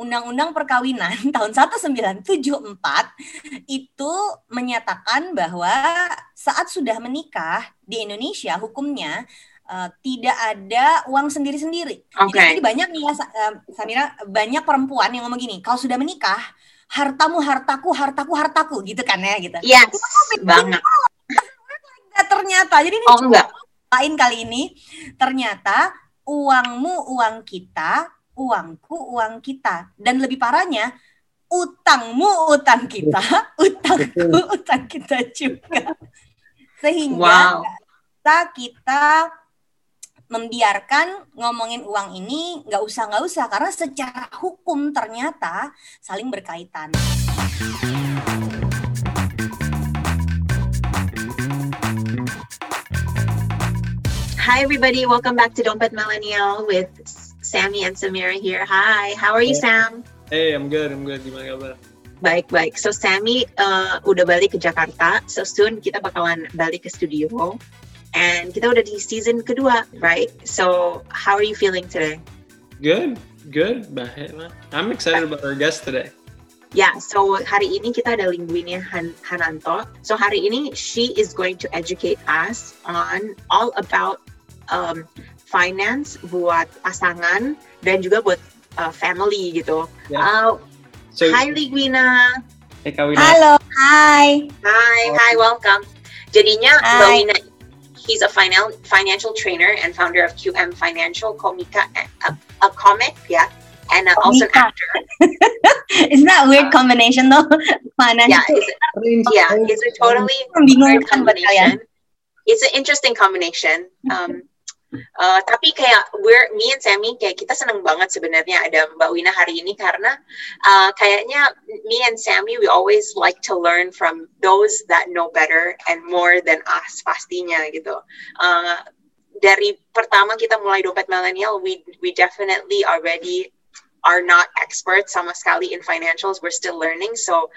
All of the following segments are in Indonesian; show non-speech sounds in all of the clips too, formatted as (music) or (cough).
Undang-Undang Perkawinan (laughs) tahun 1974 itu menyatakan bahwa saat sudah menikah di Indonesia hukumnya uh, tidak ada uang sendiri-sendiri. Okay. Jadi banyak nih ya uh, Samira banyak perempuan yang ngomong gini, kalau sudah menikah hartamu hartaku hartaku hartaku gitu kan ya gitu. Yes, banget. ternyata jadi ini oh, enggak. lain kali ini ternyata uangmu uang kita uangku uang kita. Dan lebih parahnya utangmu utang kita utangku utang kita juga. Sehingga wow. kita kita membiarkan ngomongin uang ini nggak usah nggak usah. Karena secara hukum ternyata saling berkaitan. Hi everybody, welcome back to Dompet Millennial with Sammy and Samira here. Hi, how are you Sam? Hey, I'm good, I'm good. Gimana kabar? Baik, baik. So Sammy uh, udah balik ke Jakarta. So soon kita bakalan balik ke studio. And kita udah di season kedua, right? So how are you feeling today? Good, good. Baik lah. I'm excited about our guest today. Ya, yeah, so hari ini kita ada linguinnya Han Hananto. So hari ini she is going to educate us on all about um, finance buat pasangan dan juga buat uh, family gitu. Yeah. Uh, so, hi Ligwina. Hey Kawina. Halo, hi. Hi, hi, welcome. Jadinya Mbak Wina He's a final, financial trainer and founder of QM Financial, Komika, a, a comic, yeah, and uh, also an actor. (laughs) Isn't that a weird combination though? (laughs) Financial. Yeah, it's a, yeah, it's a totally weird combination. It's an interesting combination. Um, Uh, tapi kayak we're me and Sammy kayak kita seneng banget sebenarnya ada Mbak Wina hari ini karena uh, kayaknya me and Sammy we always like to learn from those that know better and more than us pastinya gitu. Uh, dari pertama kita mulai dompet milenial, we we definitely already are not experts sama sekali in financials. We're still learning, so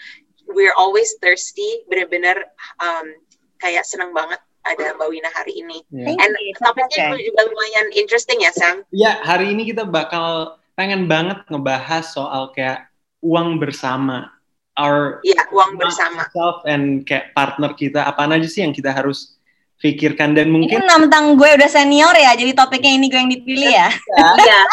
we're always thirsty. Bener-bener um, kayak seneng banget ada Mbak Wina hari ini. Yeah. And topiknya okay. juga lumayan interesting ya Sam. Ya hari ini kita bakal pengen banget ngebahas soal kayak uang bersama. Our yeah, uang bersama. Self and kayak partner kita apa aja sih yang kita harus pikirkan dan mungkin. Ini tentang gue udah senior ya, jadi topiknya ini gue yang dipilih ya. Iya. (laughs)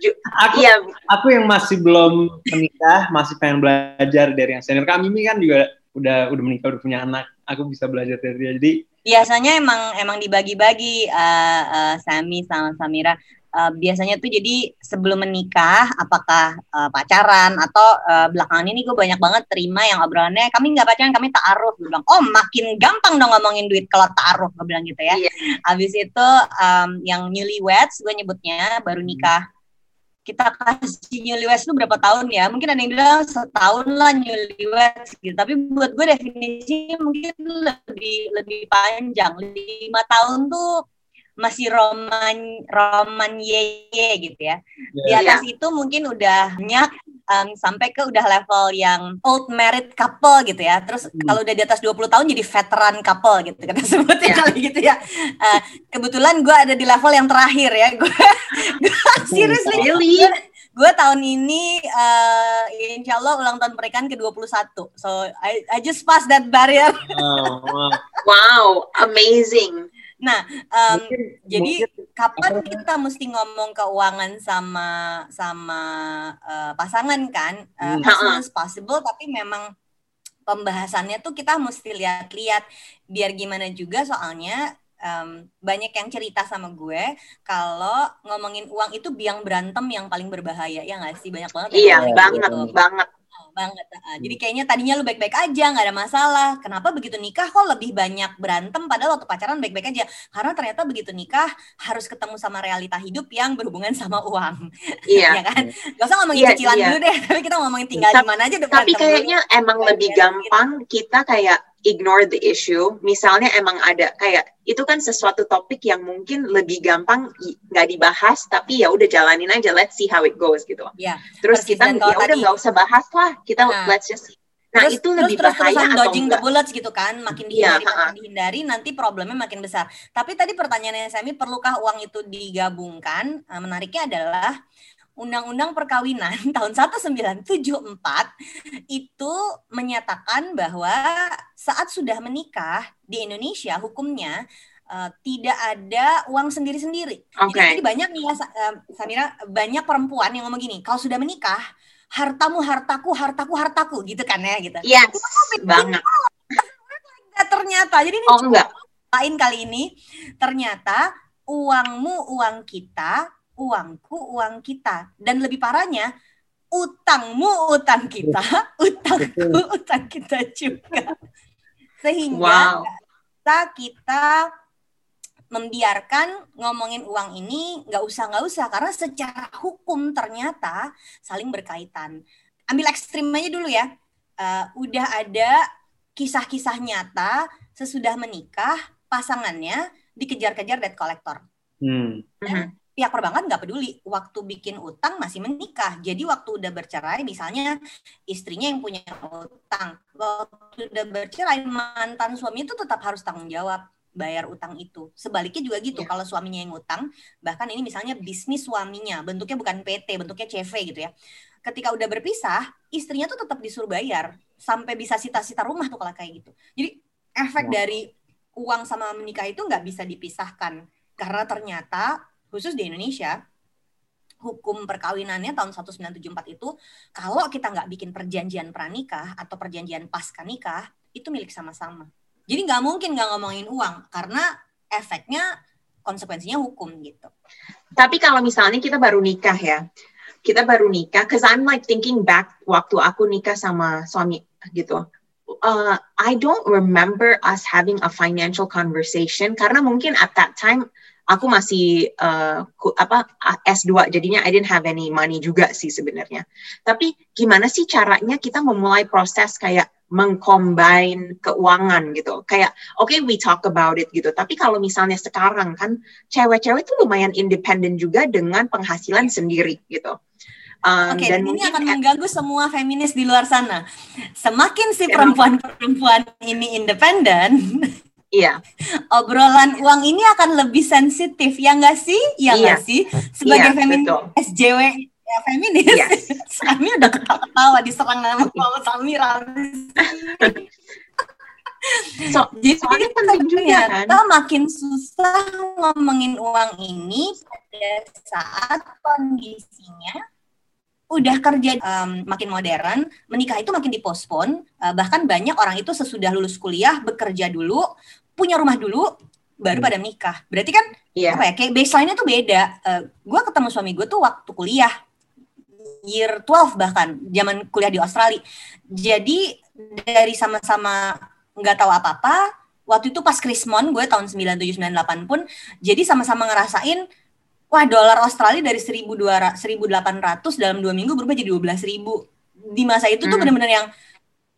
Iya. Aku, ya. aku yang masih belum menikah, masih pengen belajar dari yang senior. Kami ini kan juga udah udah menikah udah punya anak aku bisa belajar dari dia. Jadi biasanya emang emang dibagi-bagi uh, uh, Sami sama Samira. Uh, biasanya tuh jadi sebelum menikah apakah uh, pacaran atau uh, belakangan ini gue banyak banget terima yang obrolannya kami nggak pacaran kami taaruf gue bilang oh makin gampang dong ngomongin duit kalau taaruf gue bilang gitu ya. Yeah. habis itu um, yang newlyweds gue nyebutnya baru nikah kita kasih newlyweds itu berapa tahun ya? Mungkin ada yang bilang setahun lah newlyweds gitu. Tapi buat gue definisi mungkin lebih lebih panjang. Lima tahun tuh masih roman roman ye gitu ya. Yeah. Di atas yeah. itu mungkin udah banyak um, sampai ke udah level yang old married couple gitu ya. Terus hmm. kalau udah di atas 20 tahun jadi veteran couple gitu kan (laughs) sebutnya yeah. kali gitu ya. Uh, kebetulan gue ada di level yang terakhir ya. (laughs) Gue seriously really? gue tahun ini uh, insya Allah ulang tahun pernikahan ke-21. So I, I just pass that barrier. Oh, wow. wow, amazing. Nah, um, mungkin, jadi mungkin, kapan kita mesti ngomong keuangan sama sama uh, pasangan kan? Uh. As soon as possible, tapi memang pembahasannya tuh kita mesti lihat-lihat biar gimana juga soalnya um, banyak yang cerita sama gue kalau ngomongin uang itu biang berantem yang paling berbahaya ya nggak sih banyak banget iya banget gitu. banget banget. Uh, jadi kayaknya tadinya lu baik-baik aja, nggak ada masalah. Kenapa begitu nikah kok lebih banyak berantem padahal waktu pacaran baik-baik aja? Karena ternyata begitu nikah harus ketemu sama realita hidup yang berhubungan sama uang. (laughs) Iya. ya kan? Gak usah ngomongin iya, cicilan iya. dulu deh, (laughs) tapi kita ngomongin tinggal di mana aja Tapi kayaknya dulu. emang lebih gampang kita kayak ignore the issue. Misalnya emang ada kayak itu kan sesuatu topik yang mungkin lebih gampang nggak dibahas, tapi ya udah jalanin aja, let's see how it goes gitu. Ya, terus kita ya udah nggak usah bahas lah, kita nah. let's just Nah terus, itu lebih terus, bahaya terus dodging the bullets gitu kan, makin iya, dihindari, ya, makin dihindari, nanti problemnya makin besar. Tapi tadi pertanyaannya Sami, perlukah uang itu digabungkan? Nah, menariknya adalah Undang-Undang Perkawinan (laughs) tahun 1974 itu menyatakan bahwa saat sudah menikah di Indonesia hukumnya uh, tidak ada uang sendiri-sendiri. Okay. Jadi, banyak nih ya uh, Samira banyak perempuan yang ngomong gini, kalau sudah menikah hartamu hartaku hartaku hartaku gitu kan ya gitu. Yes, banget. ternyata jadi ini oh, enggak. lain kali ini ternyata uangmu uang kita uangku uang kita. Dan lebih parahnya utangmu utang kita (laughs) utangku utang kita juga. Sehingga wow. kita kita membiarkan ngomongin uang ini nggak usah nggak usah. Karena secara hukum ternyata saling berkaitan. Ambil ekstrim aja dulu ya. Uh, udah ada kisah-kisah nyata sesudah menikah pasangannya dikejar-kejar debt collector. Hmm. Dan pihak perbankan nggak peduli. Waktu bikin utang masih menikah. Jadi waktu udah bercerai misalnya istrinya yang punya utang waktu udah bercerai mantan suami itu tetap harus tanggung jawab bayar utang itu. Sebaliknya juga gitu yeah. kalau suaminya yang utang bahkan ini misalnya bisnis suaminya bentuknya bukan PT bentuknya CV gitu ya. Ketika udah berpisah istrinya tuh tetap disuruh bayar sampai bisa sita-sita rumah tuh kalau kayak gitu. Jadi efek wow. dari uang sama menikah itu nggak bisa dipisahkan. Karena ternyata khusus di Indonesia hukum perkawinannya tahun 1974 itu kalau kita nggak bikin perjanjian pranikah atau perjanjian pasca nikah itu milik sama-sama. Jadi nggak mungkin nggak ngomongin uang karena efeknya konsekuensinya hukum gitu. Tapi kalau misalnya kita baru nikah ya, kita baru nikah, cause I'm like thinking back waktu aku nikah sama suami gitu. Uh, I don't remember us having a financial conversation karena mungkin at that time aku masih uh, apa S2 jadinya I didn't have any money juga sih sebenarnya. Tapi gimana sih caranya kita memulai proses kayak mengcombine keuangan gitu. Kayak oke okay, we talk about it gitu. Tapi kalau misalnya sekarang kan cewek-cewek itu lumayan independen juga dengan penghasilan sendiri gitu. Um, Oke, okay, dan ini akan mengganggu semua feminis di luar sana. Semakin si perempuan-perempuan ini independen, (laughs) Iya. Obrolan uang ini akan lebih sensitif, ya nggak sih? Ya nggak iya. sih? Sebagai iya, feminis SJW ya feminis, yes. (laughs) kami udah ketawa-ketawa diserang sama Mama Samira. (laughs) so, jadi soalnya penting juga kan makin susah ngomongin uang ini pada saat kondisinya udah kerja um, makin modern, menikah itu makin dipospon, uh, bahkan banyak orang itu sesudah lulus kuliah bekerja dulu, punya rumah dulu, baru hmm. pada menikah. Berarti kan yeah. apa ya? Kayak baseline-nya tuh beda. Uh, gue ketemu suami gue tuh waktu kuliah, year 12 bahkan, zaman kuliah di Australia. Jadi dari sama-sama nggak tahu apa-apa, waktu itu pas Krismon gue tahun 9798 pun, jadi sama-sama ngerasain wah dolar Australia dari 1200 1800 dalam dua minggu berubah jadi 12.000 di masa itu hmm. tuh benar-benar yang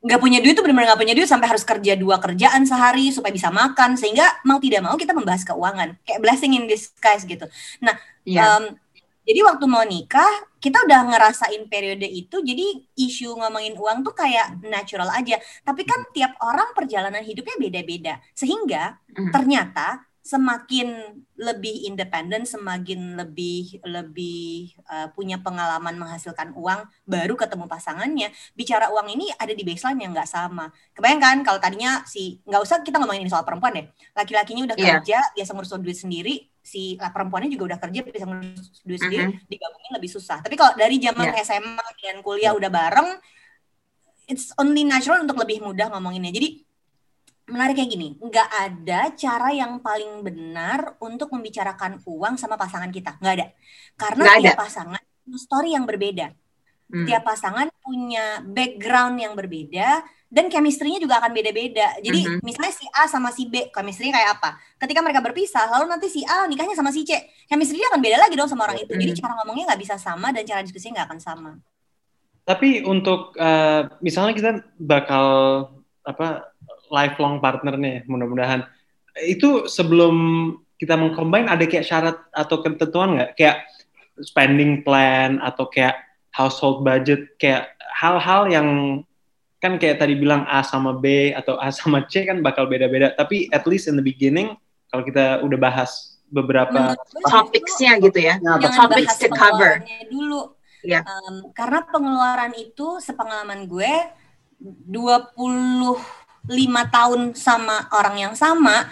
nggak punya duit tuh benar-benar nggak punya duit sampai harus kerja dua kerjaan sehari supaya bisa makan sehingga mau tidak mau kita membahas keuangan kayak blessing in disguise gitu nah yeah. um, jadi waktu mau nikah kita udah ngerasain periode itu jadi isu ngomongin uang tuh kayak natural aja tapi kan tiap orang perjalanan hidupnya beda-beda sehingga mm. ternyata semakin lebih independen, semakin lebih lebih uh, punya pengalaman menghasilkan uang, baru ketemu pasangannya. Bicara uang ini ada di baseline yang nggak sama. Kebayangkan kalau tadinya si nggak usah kita ngomongin soal perempuan deh, laki-lakinya udah yeah. kerja, biasa ngurus duit sendiri, si perempuannya juga udah kerja, bisa ngurus duit sendiri, uh-huh. digabungin lebih susah. Tapi kalau dari zaman yeah. SMA dan kuliah udah bareng, it's only natural untuk lebih mudah ngomonginnya. Jadi menarik kayak gini, nggak ada cara yang paling benar untuk membicarakan uang sama pasangan kita, nggak ada. Karena nggak tiap ada. pasangan punya story yang berbeda, hmm. tiap pasangan punya background yang berbeda dan chemistry-nya juga akan beda-beda. Jadi mm -hmm. misalnya si A sama si B, chemistry kayak apa? Ketika mereka berpisah, lalu nanti si A nikahnya sama si C, chemistry-nya akan beda lagi dong sama orang itu. Mm -hmm. Jadi cara ngomongnya nggak bisa sama dan cara diskusinya nggak akan sama. Tapi untuk uh, misalnya kita bakal apa lifelong partner nih mudah-mudahan. Itu sebelum kita mengcombine ada kayak syarat atau ketentuan nggak? Kayak spending plan atau kayak household budget kayak hal-hal yang kan kayak tadi bilang A sama B atau A sama C kan bakal beda-beda. Tapi at least in the beginning kalau kita udah bahas beberapa topicsnya gitu ya, nah, topics to cover. dulu. Yeah. Um, karena pengeluaran itu sepengalaman gue 25 tahun sama orang yang sama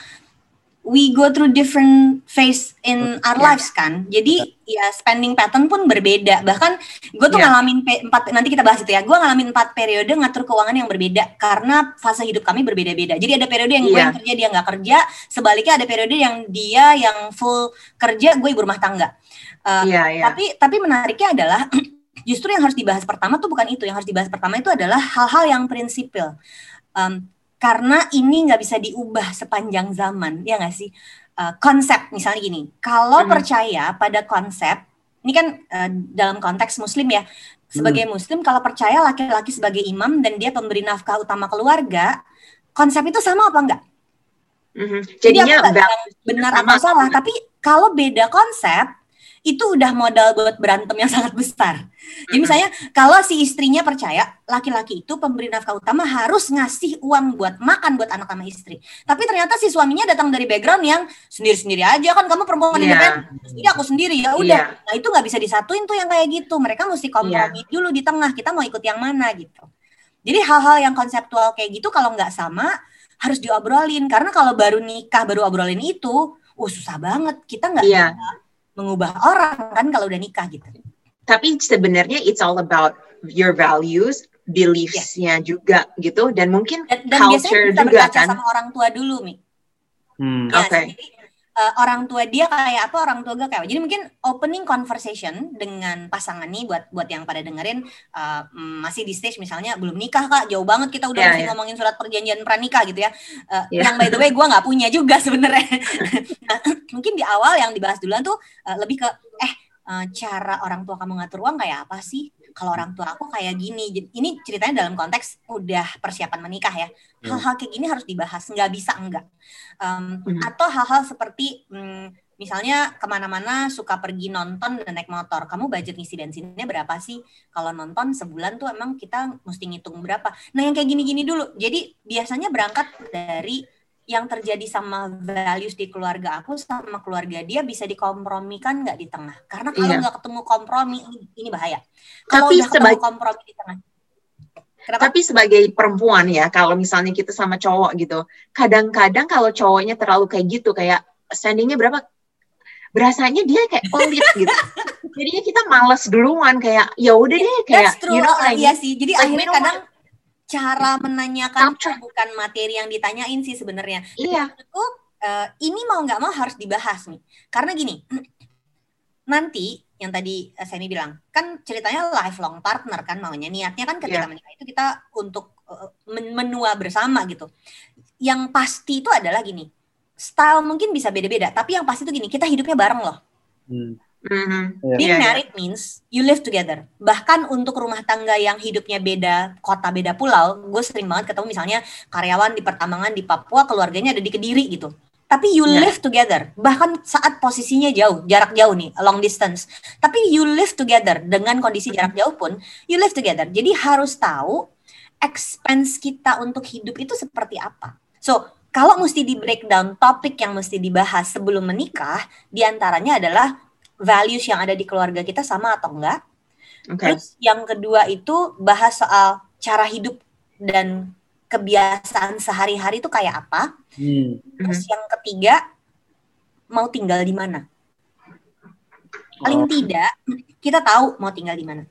we go through different phase in our lives kan. Jadi ya spending pattern pun berbeda. Bahkan gue tuh yeah. ngalamin empat nanti kita bahas itu ya. Gue ngalamin empat periode ngatur keuangan yang berbeda karena fase hidup kami berbeda-beda. Jadi ada periode yang yeah. gue yang kerja dia nggak kerja. Sebaliknya ada periode yang dia yang full kerja, gue ibu rumah tangga. Uh, yeah, yeah. Tapi tapi menariknya adalah (clears throat) justru yang harus dibahas pertama tuh bukan itu. Yang harus dibahas pertama itu adalah hal-hal yang prinsipil. Um, karena ini nggak bisa diubah sepanjang zaman ya nggak sih uh, konsep misalnya gini kalau hmm. percaya pada konsep ini kan uh, dalam konteks muslim ya sebagai hmm. muslim kalau percaya laki-laki sebagai imam dan dia pemberi nafkah utama keluarga konsep itu sama apa enggak hmm Jadinya Jadi benar atau salah tapi kalau beda konsep itu udah modal buat berantem yang sangat besar. Jadi misalnya kalau si istrinya percaya laki-laki itu pemberi nafkah utama harus ngasih uang buat makan buat anak sama istri. Tapi ternyata si suaminya datang dari background yang sendiri-sendiri aja kan kamu perempuan yeah. independen, sendiri aku sendiri ya udah. Yeah. Nah itu nggak bisa disatuin tuh yang kayak gitu. Mereka mesti kompromi yeah. dulu di tengah. Kita mau ikut yang mana gitu. Jadi hal-hal yang konseptual kayak gitu kalau nggak sama harus diobrolin karena kalau baru nikah baru obrolin itu, uh susah banget. Kita nggak yeah mengubah orang kan kalau udah nikah gitu. Tapi sebenarnya it's all about your values, beliefsnya yeah. juga gitu dan mungkin dan, dan culture juga kan. sama orang tua dulu, Mi. Hmm. Ya, Oke. Okay uh, orang tua dia kayak apa orang tua gue kayak jadi mungkin opening conversation dengan pasangan nih buat buat yang pada dengerin uh, masih di stage misalnya belum nikah kak? Jauh banget kita udah yeah, yeah. ngomongin surat perjanjian pranikah gitu ya. Uh, yeah. yang by the way gue nggak punya juga (laughs) sebenarnya. Nah, (clears throat) mungkin di awal yang dibahas duluan tuh uh, lebih ke eh uh, cara orang tua kamu ngatur uang kayak apa sih kalau orang tua aku kayak gini. Ini ceritanya dalam konteks udah persiapan menikah ya. Hmm. Hal-hal kayak gini harus dibahas, nggak bisa enggak. Um, hmm. Atau hal-hal seperti um, misalnya ke mana-mana suka pergi nonton dan naik motor, kamu budget ngisi bensinnya berapa sih? Kalau nonton sebulan tuh emang kita mesti ngitung berapa. Nah yang kayak gini-gini dulu. Jadi biasanya berangkat dari yang terjadi sama values di keluarga aku sama keluarga dia bisa dikompromikan nggak di tengah karena kalau iya. nggak iya. ketemu kompromi ini bahaya kalau udah ketemu kompromi di tengah Kenapa? Tapi sebagai perempuan ya, kalau misalnya kita sama cowok gitu, kadang-kadang kalau cowoknya terlalu kayak gitu, kayak standingnya berapa, berasanya dia kayak pelit (laughs) gitu. Jadinya kita males duluan kayak ya udah deh kayak That's true. you know, oh, iya sih. Jadi like, akhirnya kadang cara menanyakan bukan materi yang ditanyain sih sebenarnya. Iya. Itu uh, ini mau nggak mau harus dibahas nih. Karena gini, (clears throat) nanti yang tadi uh, Semi bilang kan ceritanya lifelong partner kan maunya niatnya kan ketika yeah. menikah itu kita untuk uh, menua bersama gitu. Yang pasti itu adalah gini, style mungkin bisa beda-beda, tapi yang pasti itu gini, kita hidupnya bareng loh. Hmm. Mm-hmm. Yeah. Being iya, iya. married means you live together. Bahkan untuk rumah tangga yang hidupnya beda kota, beda pulau, gue sering banget ketemu misalnya karyawan di pertambangan di Papua, keluarganya ada di Kediri gitu. Tapi you yeah. live together. Bahkan saat posisinya jauh, jarak jauh nih, long distance. Tapi you live together dengan kondisi jarak jauh pun, you live together. Jadi harus tahu expense kita untuk hidup itu seperti apa. So, kalau mesti di breakdown topik yang mesti dibahas sebelum menikah, di antaranya adalah values yang ada di keluarga kita sama atau enggak. Okay. Terus yang kedua itu bahas soal cara hidup dan kebiasaan sehari-hari itu kayak apa. Hmm. Terus yang ketiga mau tinggal di mana. Paling oh. tidak kita tahu mau tinggal di mana.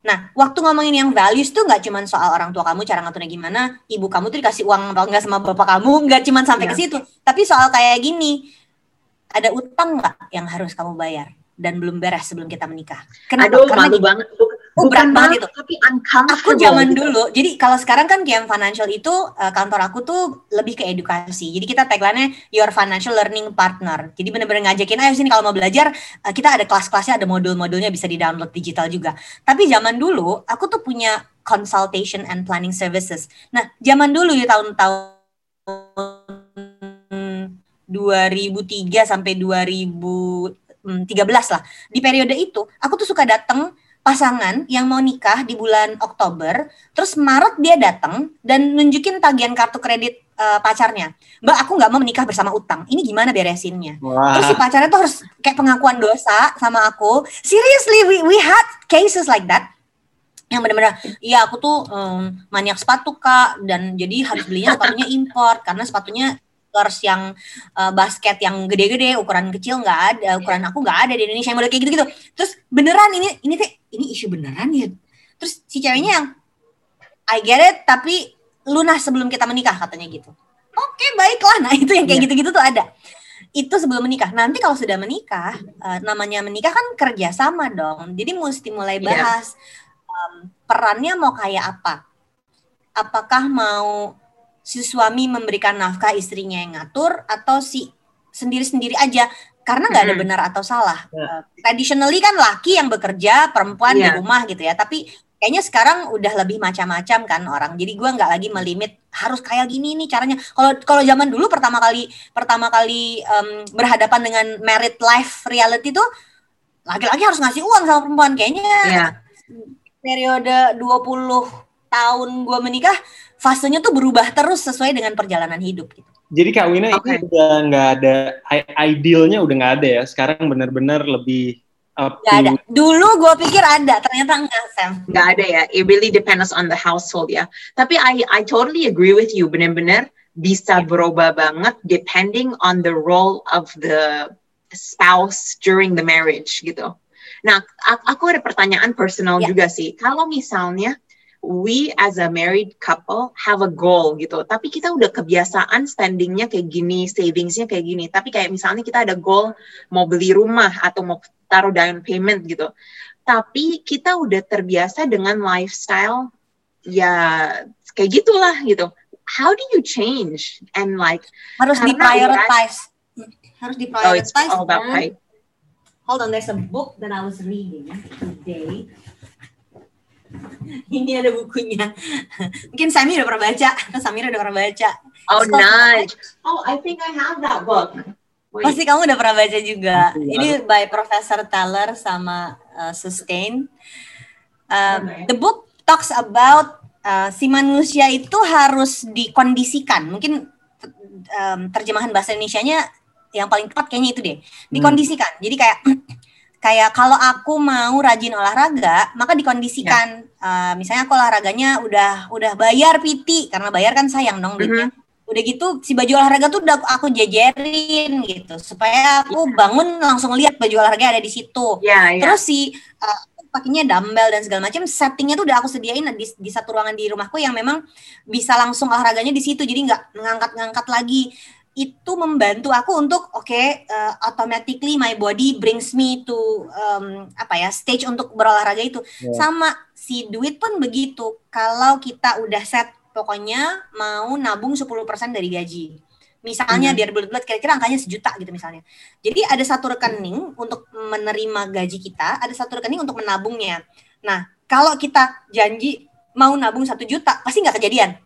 Nah, waktu ngomongin yang values tuh nggak cuma soal orang tua kamu cara ngaturnya gimana, ibu kamu tuh dikasih uang atau enggak sama bapak kamu, nggak cuma sampai yeah. ke situ, tapi soal kayak gini, ada utang nggak yang harus kamu bayar? Dan belum beres sebelum kita menikah. Kenapa? Aduh, Karena malu banget. Oh, berat banget itu. Tapi. Aku zaman gitu. dulu, jadi kalau sekarang kan KM Financial itu uh, kantor aku tuh lebih ke edukasi. Jadi kita tagline-nya Your Financial Learning Partner. Jadi benar-benar ngajakin ayo sini kalau mau belajar, uh, kita ada kelas-kelasnya, ada modul-modulnya bisa di-download digital juga. Tapi zaman dulu aku tuh punya consultation and planning services. Nah, zaman dulu ya tahun-tahun 2003 sampai 2000 13 lah. Di periode itu, aku tuh suka datang pasangan yang mau nikah di bulan Oktober, terus Maret dia datang dan nunjukin tagihan kartu kredit uh, pacarnya. Mbak, aku nggak mau menikah bersama utang. Ini gimana beresinnya? Wah. Terus si pacarnya tuh harus kayak pengakuan dosa sama aku. Seriously, we, we had cases like that yang benar-benar iya aku tuh um, maniak sepatu kak dan jadi harus belinya sepatunya impor karena sepatunya sneakers yang uh, basket yang gede-gede ukuran kecil nggak ada ukuran aku nggak ada di Indonesia yang model kayak gitu-gitu. Terus beneran ini ini teh ini isu beneran ya? Terus si ceweknya yang I get it tapi lunas sebelum kita menikah katanya gitu. Oke okay, baiklah. Nah (laughs) itu yang kayak iya. gitu-gitu tuh ada. Itu sebelum menikah. Nanti kalau sudah menikah uh, namanya menikah kan kerja sama dong. Jadi mesti mulai iya. bahas yeah. um, perannya mau kayak apa. Apakah mau si suami memberikan nafkah istrinya yang ngatur atau si sendiri-sendiri aja karena nggak ada benar atau salah. Yeah. Uh, traditionally kan laki yang bekerja, perempuan yeah. di iya. rumah gitu ya. Tapi kayaknya sekarang udah lebih macam-macam kan orang. Jadi gua nggak lagi melimit harus kayak gini nih caranya. Kalau kalau zaman dulu pertama kali pertama kali um, berhadapan dengan married life reality tuh laki-laki harus ngasih uang sama perempuan kayaknya. Yeah. Periode 20 tahun gua menikah fasenya tuh berubah terus sesuai dengan perjalanan hidup gitu. Jadi Kak Wina okay. itu udah nggak ada idealnya udah nggak ada ya. Sekarang benar-benar lebih up gak ada. Dulu gue pikir ada, ternyata enggak Sam. Nggak ada ya. It really depends on the household ya. Tapi I I totally agree with you. Benar-benar bisa berubah banget depending on the role of the spouse during the marriage gitu. Nah, aku ada pertanyaan personal yeah. juga sih. Kalau misalnya we as a married couple have a goal gitu. Tapi kita udah kebiasaan standingnya kayak gini, savingsnya kayak gini. Tapi kayak misalnya kita ada goal mau beli rumah atau mau taruh down payment gitu. Tapi kita udah terbiasa dengan lifestyle ya kayak gitulah gitu. How do you change and like harus di prioritize harus di prioritize. Oh, it's all about right. Hold on, there's a book that I was reading today (laughs) ini ada bukunya. Mungkin Sami udah pernah baca, atau Samira udah pernah baca. Oh, so, nice. Oh, I think I have that book. Wait. Pasti kamu udah pernah baca juga. Ini by Professor Teller sama uh, Sustain. Uh, okay. The book talks about uh, si manusia itu harus dikondisikan. Mungkin um, terjemahan bahasa Indonesia-nya yang paling tepat kayaknya itu deh. Hmm. Dikondisikan. Hmm. Jadi kayak (clears throat) kayak kalau aku mau rajin olahraga maka dikondisikan ya. uh, misalnya aku olahraganya udah udah bayar PT karena bayar kan sayang dong duitnya mm -hmm. udah gitu si baju olahraga tuh udah aku jajarin gitu supaya aku ya. bangun langsung lihat baju olahraga ada di situ ya, ya. terus si uh, pakainya dumbbell dan segala macam settingnya tuh udah aku sediain di, di satu ruangan di rumahku yang memang bisa langsung olahraganya di situ jadi nggak ngangkat-ngangkat lagi itu membantu aku untuk oke okay, uh, automatically my body brings me to um, apa ya stage untuk berolahraga itu yeah. sama si duit pun begitu kalau kita udah set pokoknya mau nabung 10% dari gaji misalnya hmm. biar bulat-bulat kira-kira angkanya sejuta gitu misalnya jadi ada satu rekening untuk menerima gaji kita ada satu rekening untuk menabungnya nah kalau kita janji mau nabung satu juta pasti nggak kejadian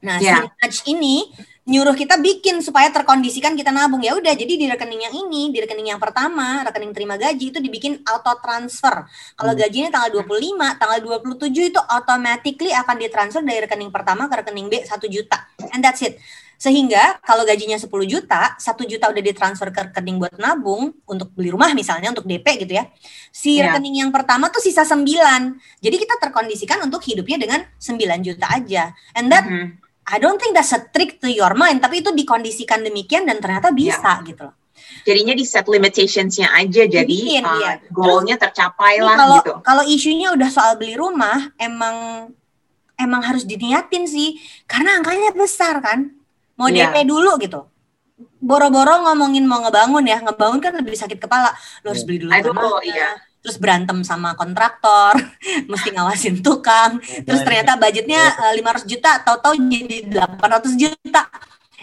nah yeah. si ini nyuruh kita bikin supaya terkondisikan kita nabung ya udah jadi di rekening yang ini di rekening yang pertama rekening terima gaji itu dibikin auto transfer kalau hmm. gajinya tanggal 25 tanggal 27 itu automatically akan ditransfer dari rekening pertama ke rekening B 1 juta and that's it sehingga kalau gajinya 10 juta, 1 juta udah ditransfer ke rekening buat nabung untuk beli rumah misalnya untuk DP gitu ya. Si yeah. rekening yang pertama tuh sisa 9. Jadi kita terkondisikan untuk hidupnya dengan 9 juta aja. And that mm -hmm I don't think that's a trick to your mind, tapi itu dikondisikan demikian dan ternyata ya. bisa yeah. gitu loh. Jadinya di set limitations-nya aja, jadi uh, ya. goalnya tercapai lah kalau, gitu. Kalau isunya udah soal beli rumah, emang emang harus diniatin sih, karena angkanya besar kan. Mau yeah. DP dulu gitu. Boro-boro ngomongin mau ngebangun ya, ngebangun kan lebih sakit kepala. Lo harus beli dulu Aduh, iya terus berantem sama kontraktor, (laughs) mesti ngawasin tukang, terus ternyata budgetnya uh, eh, 500 juta, tahu-tahu jadi 800 juta.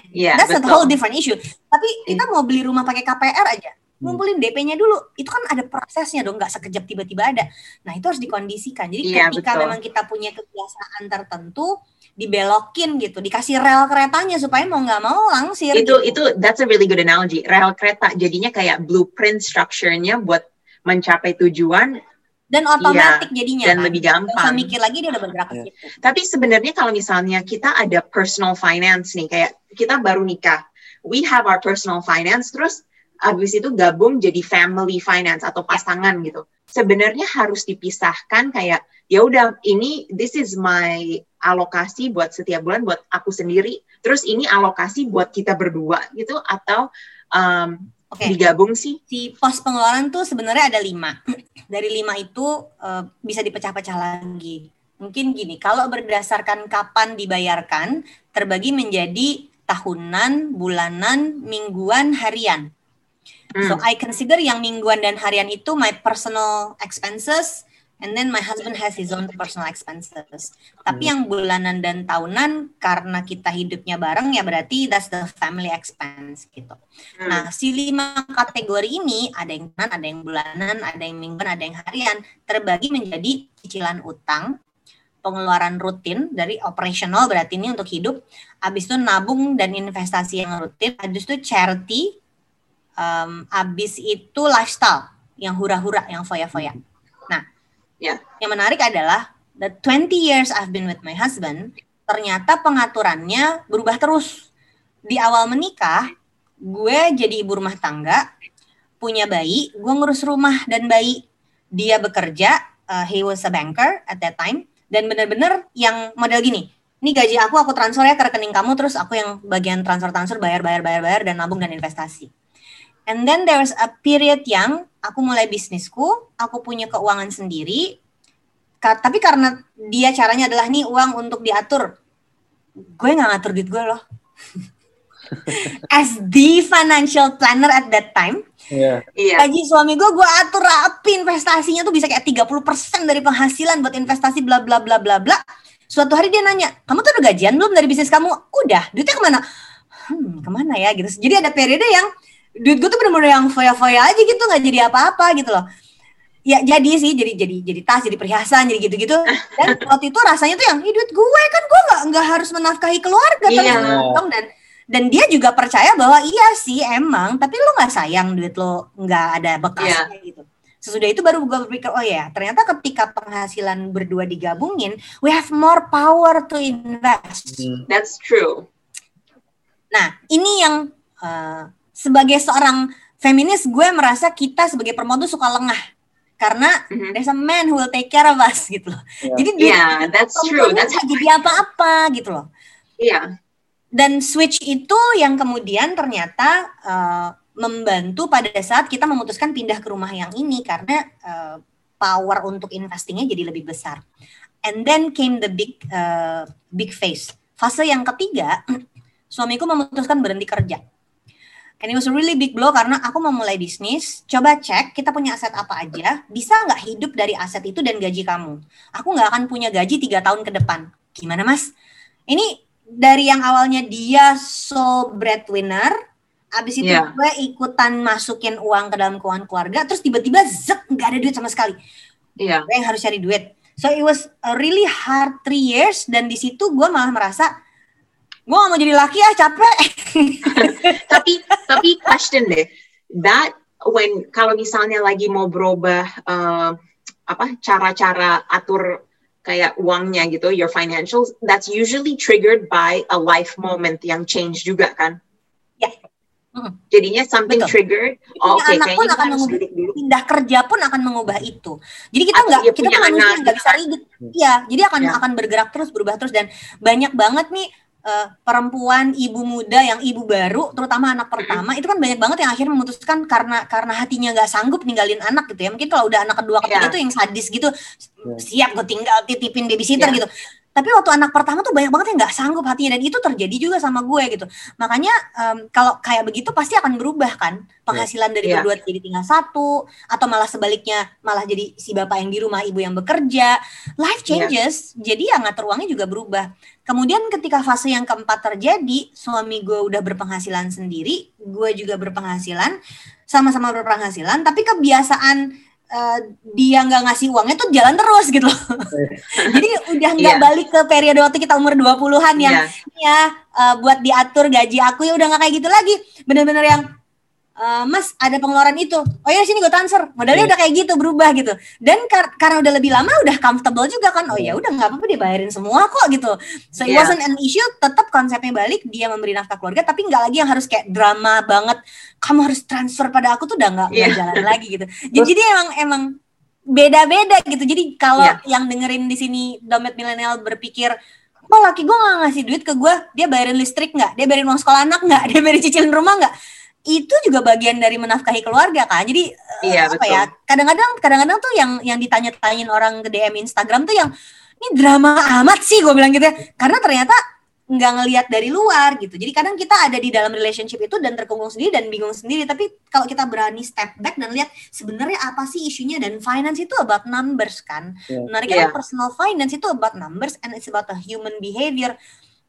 Yeah, That's betul. a whole different issue. Tapi kita mau beli rumah pakai KPR aja, hmm. ngumpulin DP-nya dulu. Itu kan ada prosesnya dong, nggak sekejap tiba-tiba ada. Nah itu harus dikondisikan. Jadi yeah, ketika betul. memang kita punya kebiasaan tertentu, dibelokin gitu, dikasih rel keretanya supaya mau nggak mau langsir. Itu gitu. itu that's a really good analogy. Rel kereta jadinya kayak blueprint structure-nya buat mencapai tujuan dan otomatis yeah, jadinya dan kan? lebih gampang. Gak usah mikir lagi dia udah bergerak ke situ. Tapi sebenarnya kalau misalnya kita ada personal finance nih, kayak kita baru nikah, we have our personal finance, terus abis itu gabung jadi family finance atau ya. pasangan yeah. gitu. Sebenarnya harus dipisahkan kayak ya udah ini this is my alokasi buat setiap bulan buat aku sendiri, terus ini alokasi buat kita berdua gitu atau um, okay. digabung sih? Si pos pengeluaran tuh sebenarnya ada lima. Dari lima itu uh, bisa dipecah-pecah lagi. Mungkin gini, kalau berdasarkan kapan dibayarkan, terbagi menjadi tahunan, bulanan, mingguan, harian. Hmm. So I consider yang mingguan dan harian itu my personal expenses And then my husband has his own personal expenses. Tapi hmm. yang bulanan dan tahunan karena kita hidupnya bareng ya berarti that's the family expense gitu. Hmm. Nah, si lima kategori ini ada yang tahunan, ada yang bulanan, ada yang mingguan, ada yang harian terbagi menjadi cicilan utang, pengeluaran rutin dari operational berarti ini untuk hidup, habis itu nabung dan investasi yang rutin, habis itu charity, um, habis itu lifestyle yang hura-hura, yang foya-foya. Hmm Yeah. Yang menarik adalah the 20 years I've been with my husband, ternyata pengaturannya berubah terus. Di awal menikah, gue jadi ibu rumah tangga, punya bayi, gue ngurus rumah dan bayi. Dia bekerja, uh, he was a banker at that time, dan bener-bener yang model gini, ini gaji aku, aku transfer ya ke rekening kamu, terus aku yang bagian transfer-transfer, bayar, bayar, bayar, bayar, dan nabung dan investasi. And then there's a period yang aku mulai bisnisku, aku punya keuangan sendiri. Ka tapi karena dia caranya adalah nih uang untuk diatur, gue nggak ngatur duit gue loh. (laughs) As the financial planner at that time, yeah. yeah. gaji suami gue gue atur rapi investasinya tuh bisa kayak 30% dari penghasilan buat investasi bla bla bla bla bla. Suatu hari dia nanya, kamu tuh udah gajian belum dari bisnis kamu? Udah, duitnya ke mana? Hmm, ke mana ya gitu. Jadi ada periode yang duit gue tuh bener-bener yang foya-foya aja gitu nggak jadi apa-apa gitu loh ya jadi sih jadi jadi jadi tas jadi perhiasan jadi gitu-gitu dan (laughs) waktu itu rasanya tuh yang duit gue kan gue nggak nggak harus menafkahi keluarga iya. dong dan dan dia juga percaya bahwa iya sih emang tapi lo nggak sayang duit lo nggak ada bekasnya yeah. gitu sesudah itu baru gue berpikir oh ya ternyata ketika penghasilan berdua digabungin we have more power to invest hmm. that's true nah ini yang uh, sebagai seorang feminis gue merasa kita sebagai perempuan tuh suka lengah karena mm-hmm. there's a man who will take care of us gitu loh. Yeah. Jadi yeah, that's true. That's jadi apa-apa gitu loh. Iya. Yeah. Dan switch itu yang kemudian ternyata uh, membantu pada saat kita memutuskan pindah ke rumah yang ini karena uh, power untuk investingnya jadi lebih besar. And then came the big uh, big phase. Fase yang ketiga, (clears throat) suamiku memutuskan berhenti kerja And it was a really big blow karena aku mau mulai bisnis. Coba cek kita punya aset apa aja. Bisa nggak hidup dari aset itu dan gaji kamu? Aku nggak akan punya gaji tiga tahun ke depan. Gimana mas? Ini dari yang awalnya dia so breadwinner, abis itu yeah. gue ikutan masukin uang ke dalam keuangan keluarga, terus tiba-tiba zek nggak ada duit sama sekali. Iya. Yeah. Gue yang harus cari duit. So it was a really hard three years dan di situ gue malah merasa gue gak mau jadi laki ya capek (laughs) tapi tapi question deh that when kalau misalnya lagi mau berubah uh, apa cara-cara atur kayak uangnya gitu your financials that's usually triggered by a life moment yang change juga kan ya Jadinya something Betul. triggered. Oh, Oke, okay, anak pun akan mengubah, pindah kerja pun akan mengubah itu. Jadi kita nggak kita tuh manusia nggak bisa ribet. Iya, jadi akan ya. akan bergerak terus, berubah terus dan banyak banget nih uh, perempuan ibu muda yang ibu baru terutama anak pertama itu kan banyak banget yang akhirnya memutuskan karena karena hatinya nggak sanggup ninggalin anak gitu ya mungkin kalau udah anak kedua ketiga yeah. itu yang sadis gitu yeah. siap gue tinggal titipin babysitter yeah. gitu tapi waktu anak pertama tuh banyak banget yang nggak sanggup hatinya dan itu terjadi juga sama gue gitu makanya um, kalau kayak begitu pasti akan berubah kan penghasilan dari yeah. berdua jadi tinggal satu atau malah sebaliknya malah jadi si bapak yang di rumah ibu yang bekerja life iya. changes yeah. jadi ya ngatur uangnya juga berubah kemudian ketika fase yang keempat terjadi suami gue udah berpenghasilan sendiri gue juga berpenghasilan sama-sama berpenghasilan tapi kebiasaan uh, dia nggak ngasih uangnya tuh jalan terus gitu loh. (laughs) Jadi udah nggak yeah. balik ke periode waktu kita umur 20-an yang yeah. ya uh, buat diatur gaji aku ya udah nggak kayak gitu lagi. Bener-bener yang Uh, mas ada pengeluaran itu. Oh ya sini gue transfer. Modalnya yeah. udah kayak gitu berubah gitu. Dan kar karena udah lebih lama udah comfortable juga kan. Oh ya udah nggak apa-apa dia bayarin semua kok gitu. So it yeah. wasn't an issue tetap konsepnya balik dia memberi nafkah keluarga tapi nggak lagi yang harus kayak drama banget kamu harus transfer pada aku tuh udah nggak yeah. jalan (laughs) lagi gitu. Jadi, jadi emang emang beda-beda gitu. Jadi kalau yeah. yang dengerin di sini dompet milenial berpikir kok laki gue gak ngasih duit ke gue dia bayarin listrik nggak? Dia bayarin uang sekolah anak nggak? (laughs) Dia bayarin cicilan rumah nggak itu juga bagian dari menafkahi keluarga kan jadi iya, apa betul. ya kadang-kadang kadang-kadang tuh yang yang ditanya-tanyain orang ke DM Instagram tuh yang ini drama amat sih gue bilang gitu ya karena ternyata nggak ngelihat dari luar gitu. Jadi kadang kita ada di dalam relationship itu dan terkungkung sendiri dan bingung sendiri. Tapi kalau kita berani step back dan lihat sebenarnya apa sih isunya dan finance itu about numbers kan. Yeah. Menariknya yeah. personal finance itu about numbers and it's about a human behavior.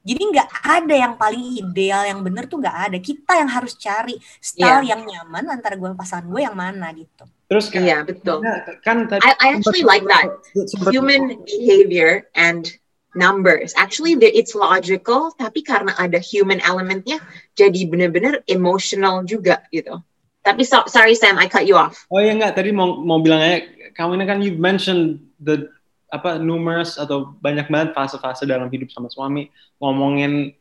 Jadi nggak ada yang paling ideal, yang benar tuh nggak ada. Kita yang harus cari style yeah. yang nyaman antara gue pasangan gue yang mana gitu. Terus kan, yeah, betul. Kan I, I actually like that human behavior and numbers. Actually, it's logical, tapi karena ada human elementnya, jadi benar-benar emotional juga gitu. Tapi so, sorry Sam, I cut you off. Oh ya enggak, tadi mau mau bilang aja, kamu ini kan you mentioned the apa numerous atau banyak banget fase-fase dalam hidup sama suami ngomongin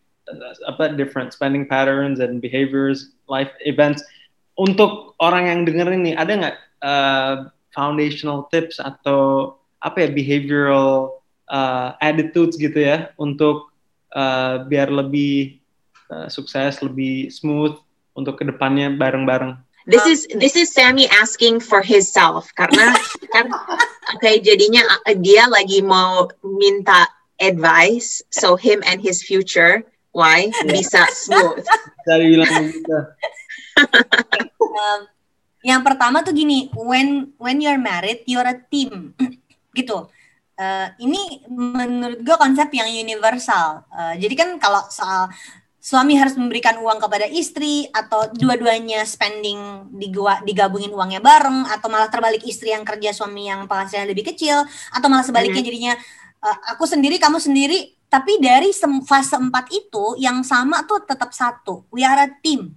apa different spending patterns and behaviors, life events. Untuk orang yang dengerin nih, ada nggak uh, foundational tips atau apa ya behavioral uh, attitudes gitu ya untuk uh, biar lebih uh, sukses, lebih smooth untuk ke depannya bareng-bareng. This is this is Sammy asking for his self karena (laughs) kan oke okay, jadinya dia lagi mau minta advice so him and his future why bisa smooth. Dari bilang gitu. um, yang pertama tuh gini, when when you're married, you're a team, (clears throat) gitu uh, ini menurut gue konsep yang universal. Uh, jadi kan kalau soal suami harus memberikan uang kepada istri atau dua-duanya spending digabungin uangnya bareng atau malah terbalik istri yang kerja suami yang penghasilan lebih kecil atau malah sebaliknya mm-hmm. jadinya uh, aku sendiri kamu sendiri tapi dari fase empat itu yang sama tuh tetap satu we are a team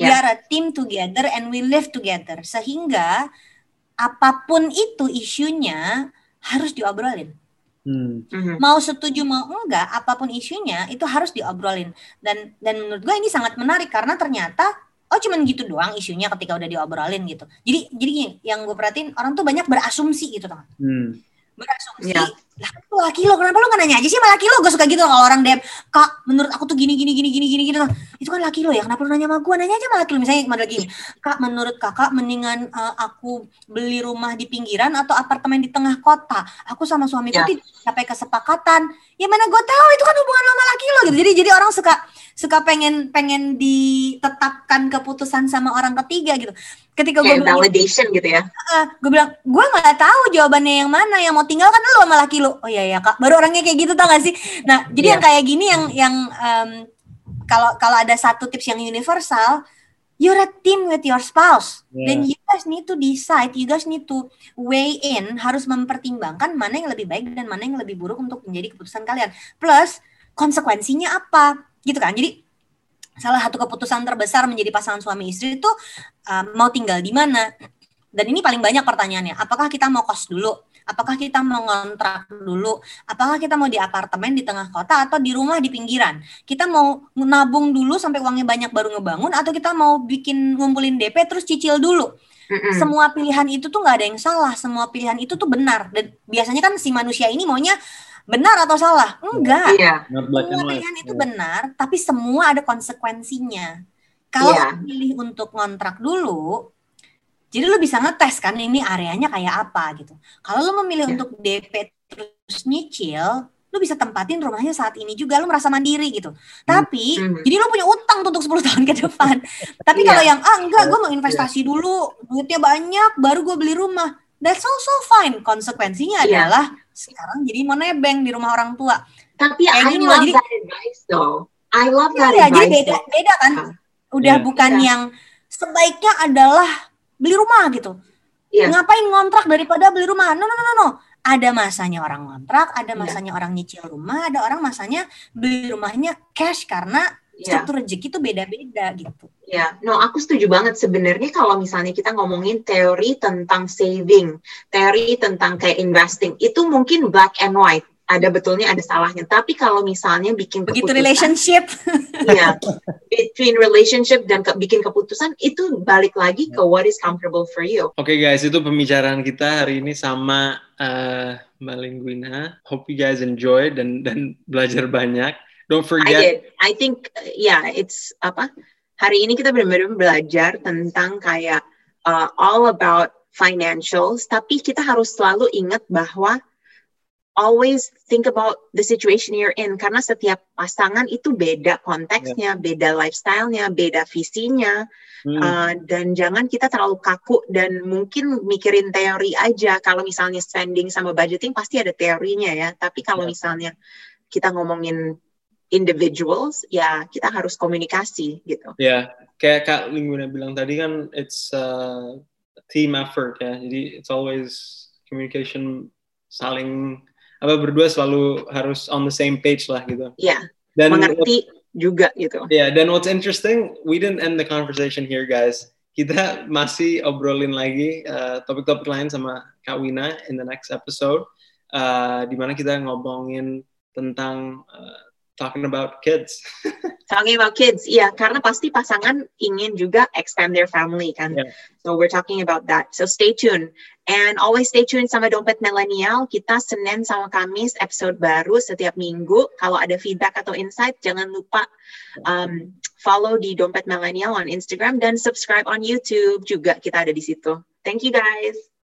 yeah. we are a team together and we live together sehingga apa pun itu isunya harus diobrolin. Hmm. Mhm. Mau setuju mau enggak, apa pun isunya itu harus diobrolin. Dan dan menurut gue ini sangat menarik karena ternyata oh cuman gitu doang isunya ketika udah diobrolin gitu. Jadi jadi yang gue perhatiin orang tuh banyak berasumsi gitu teman. Hmm berasumsi ya. lah itu laki lo kenapa lo gak nanya aja sih sama laki lo gue suka gitu kalau orang dem kak menurut aku tuh gini gini gini gini gini gitu itu kan laki lo ya kenapa lo nanya sama gue nanya aja sama laki lo misalnya model gini kak menurut kakak mendingan uh, aku beli rumah di pinggiran atau apartemen di tengah kota? Aku sama suamiku ya. tidak sampai kesepakatan. Ya mana gue tahu itu kan hubungan lo sama laki lo gitu. Jadi jadi orang suka suka pengen pengen ditetapkan keputusan sama orang ketiga gitu. Ketika gue bilang validation gitu ya? Uh, gue bilang gue nggak tahu jawabannya yang mana yang mau tinggal kan lu sama laki lu oh iya ya kak. Baru orangnya kayak gitu tau gak sih? Nah jadi yeah. yang kayak gini yang yang um, kalau ada satu tips yang universal you're a team with your spouse. Yeah. then you guys need to decide you guys need to weigh in harus mempertimbangkan mana yang lebih baik dan mana yang lebih buruk untuk menjadi keputusan kalian. Plus konsekuensinya apa? Gitu kan? Jadi salah satu keputusan terbesar menjadi pasangan suami istri itu uh, mau tinggal di mana? Dan ini paling banyak pertanyaannya. Apakah kita mau kos dulu apakah kita mau ngontrak dulu, apakah kita mau di apartemen di tengah kota atau di rumah di pinggiran. Kita mau nabung dulu sampai uangnya banyak baru ngebangun atau kita mau bikin ngumpulin DP terus cicil dulu. Mm-hmm. Semua pilihan itu tuh nggak ada yang salah, semua pilihan itu tuh benar. Dan biasanya kan si manusia ini maunya benar atau salah? Enggak. Iya. Semua pilihan itu benar, tapi semua ada konsekuensinya. Kalau yeah. pilih untuk ngontrak dulu, jadi lu bisa ngetes kan ini areanya kayak apa gitu. Kalau lu memilih yeah. untuk DP terus nyicil, lu bisa tempatin rumahnya saat ini juga lu merasa mandiri gitu. Tapi mm-hmm. jadi lu punya utang tuh untuk 10 (laughs) tahun ke depan. Tapi yeah. kalau yang ah enggak gue mau investasi yeah. dulu, duitnya banyak baru gue beli rumah. That's also fine. Konsekuensinya yeah. adalah sekarang jadi mau nebeng di rumah orang tua. Tapi Kayak I gini love jadi, that advice though. I love that ya, advice. Jadi beda, beda kan. Udah yeah. bukan yeah. yang sebaiknya adalah beli rumah gitu. Yeah. Ngapain ngontrak daripada beli rumah? No, no, no, no. Ada masanya orang ngontrak, ada iya. masanya yeah. orang nyicil rumah, ada orang masanya beli rumahnya cash karena yeah. struktur rezeki itu beda-beda gitu. Ya, yeah. no aku setuju banget sebenarnya kalau misalnya kita ngomongin teori tentang saving, teori tentang kayak investing, itu mungkin black and white ada betulnya ada salahnya. Tapi kalau misalnya bikin begitu relationship, (laughs) ya between relationship dan ke, bikin keputusan itu balik lagi ke what is comfortable for you. Oke okay guys, itu pembicaraan kita hari ini sama uh, Malinguina. Hope you guys enjoy dan dan belajar banyak. Don't forget. I did. I think ya yeah, it's apa? Hari ini kita benar-benar belajar tentang kayak uh, all about financials, tapi kita harus selalu ingat bahwa always think about the situation you're in karena setiap pasangan itu beda konteksnya, yeah. beda lifestyle-nya, beda visinya, hmm. uh, dan jangan kita terlalu kaku dan mungkin mikirin teori aja. Kalau misalnya spending sama budgeting pasti ada teorinya ya, tapi kalau yeah. misalnya kita ngomongin individuals, ya kita harus komunikasi gitu. Ya, yeah. kayak Kak Linguna bilang tadi kan, it's a team effort ya, jadi it's always communication saling apa berdua selalu harus on the same page lah gitu. Iya. Dan mengerti juga gitu. Iya, yeah, dan what's interesting, we didn't end the conversation here guys. Kita masih obrolin lagi uh, topik-topik uh, lain sama Kak Wina in the next episode. Uh, di mana kita ngomongin tentang uh, talking about kids. (laughs) talking about kids, iya, karena pasti pasangan ingin juga extend their family kan. Yeah. So we're talking about that. So stay tuned. And always stay tuned sama Dompet Milenial. Kita Senin sama Kamis episode baru setiap minggu. Kalau ada feedback atau insight, jangan lupa um, follow di Dompet Milenial on Instagram dan subscribe on YouTube juga. Kita ada di situ. Thank you guys.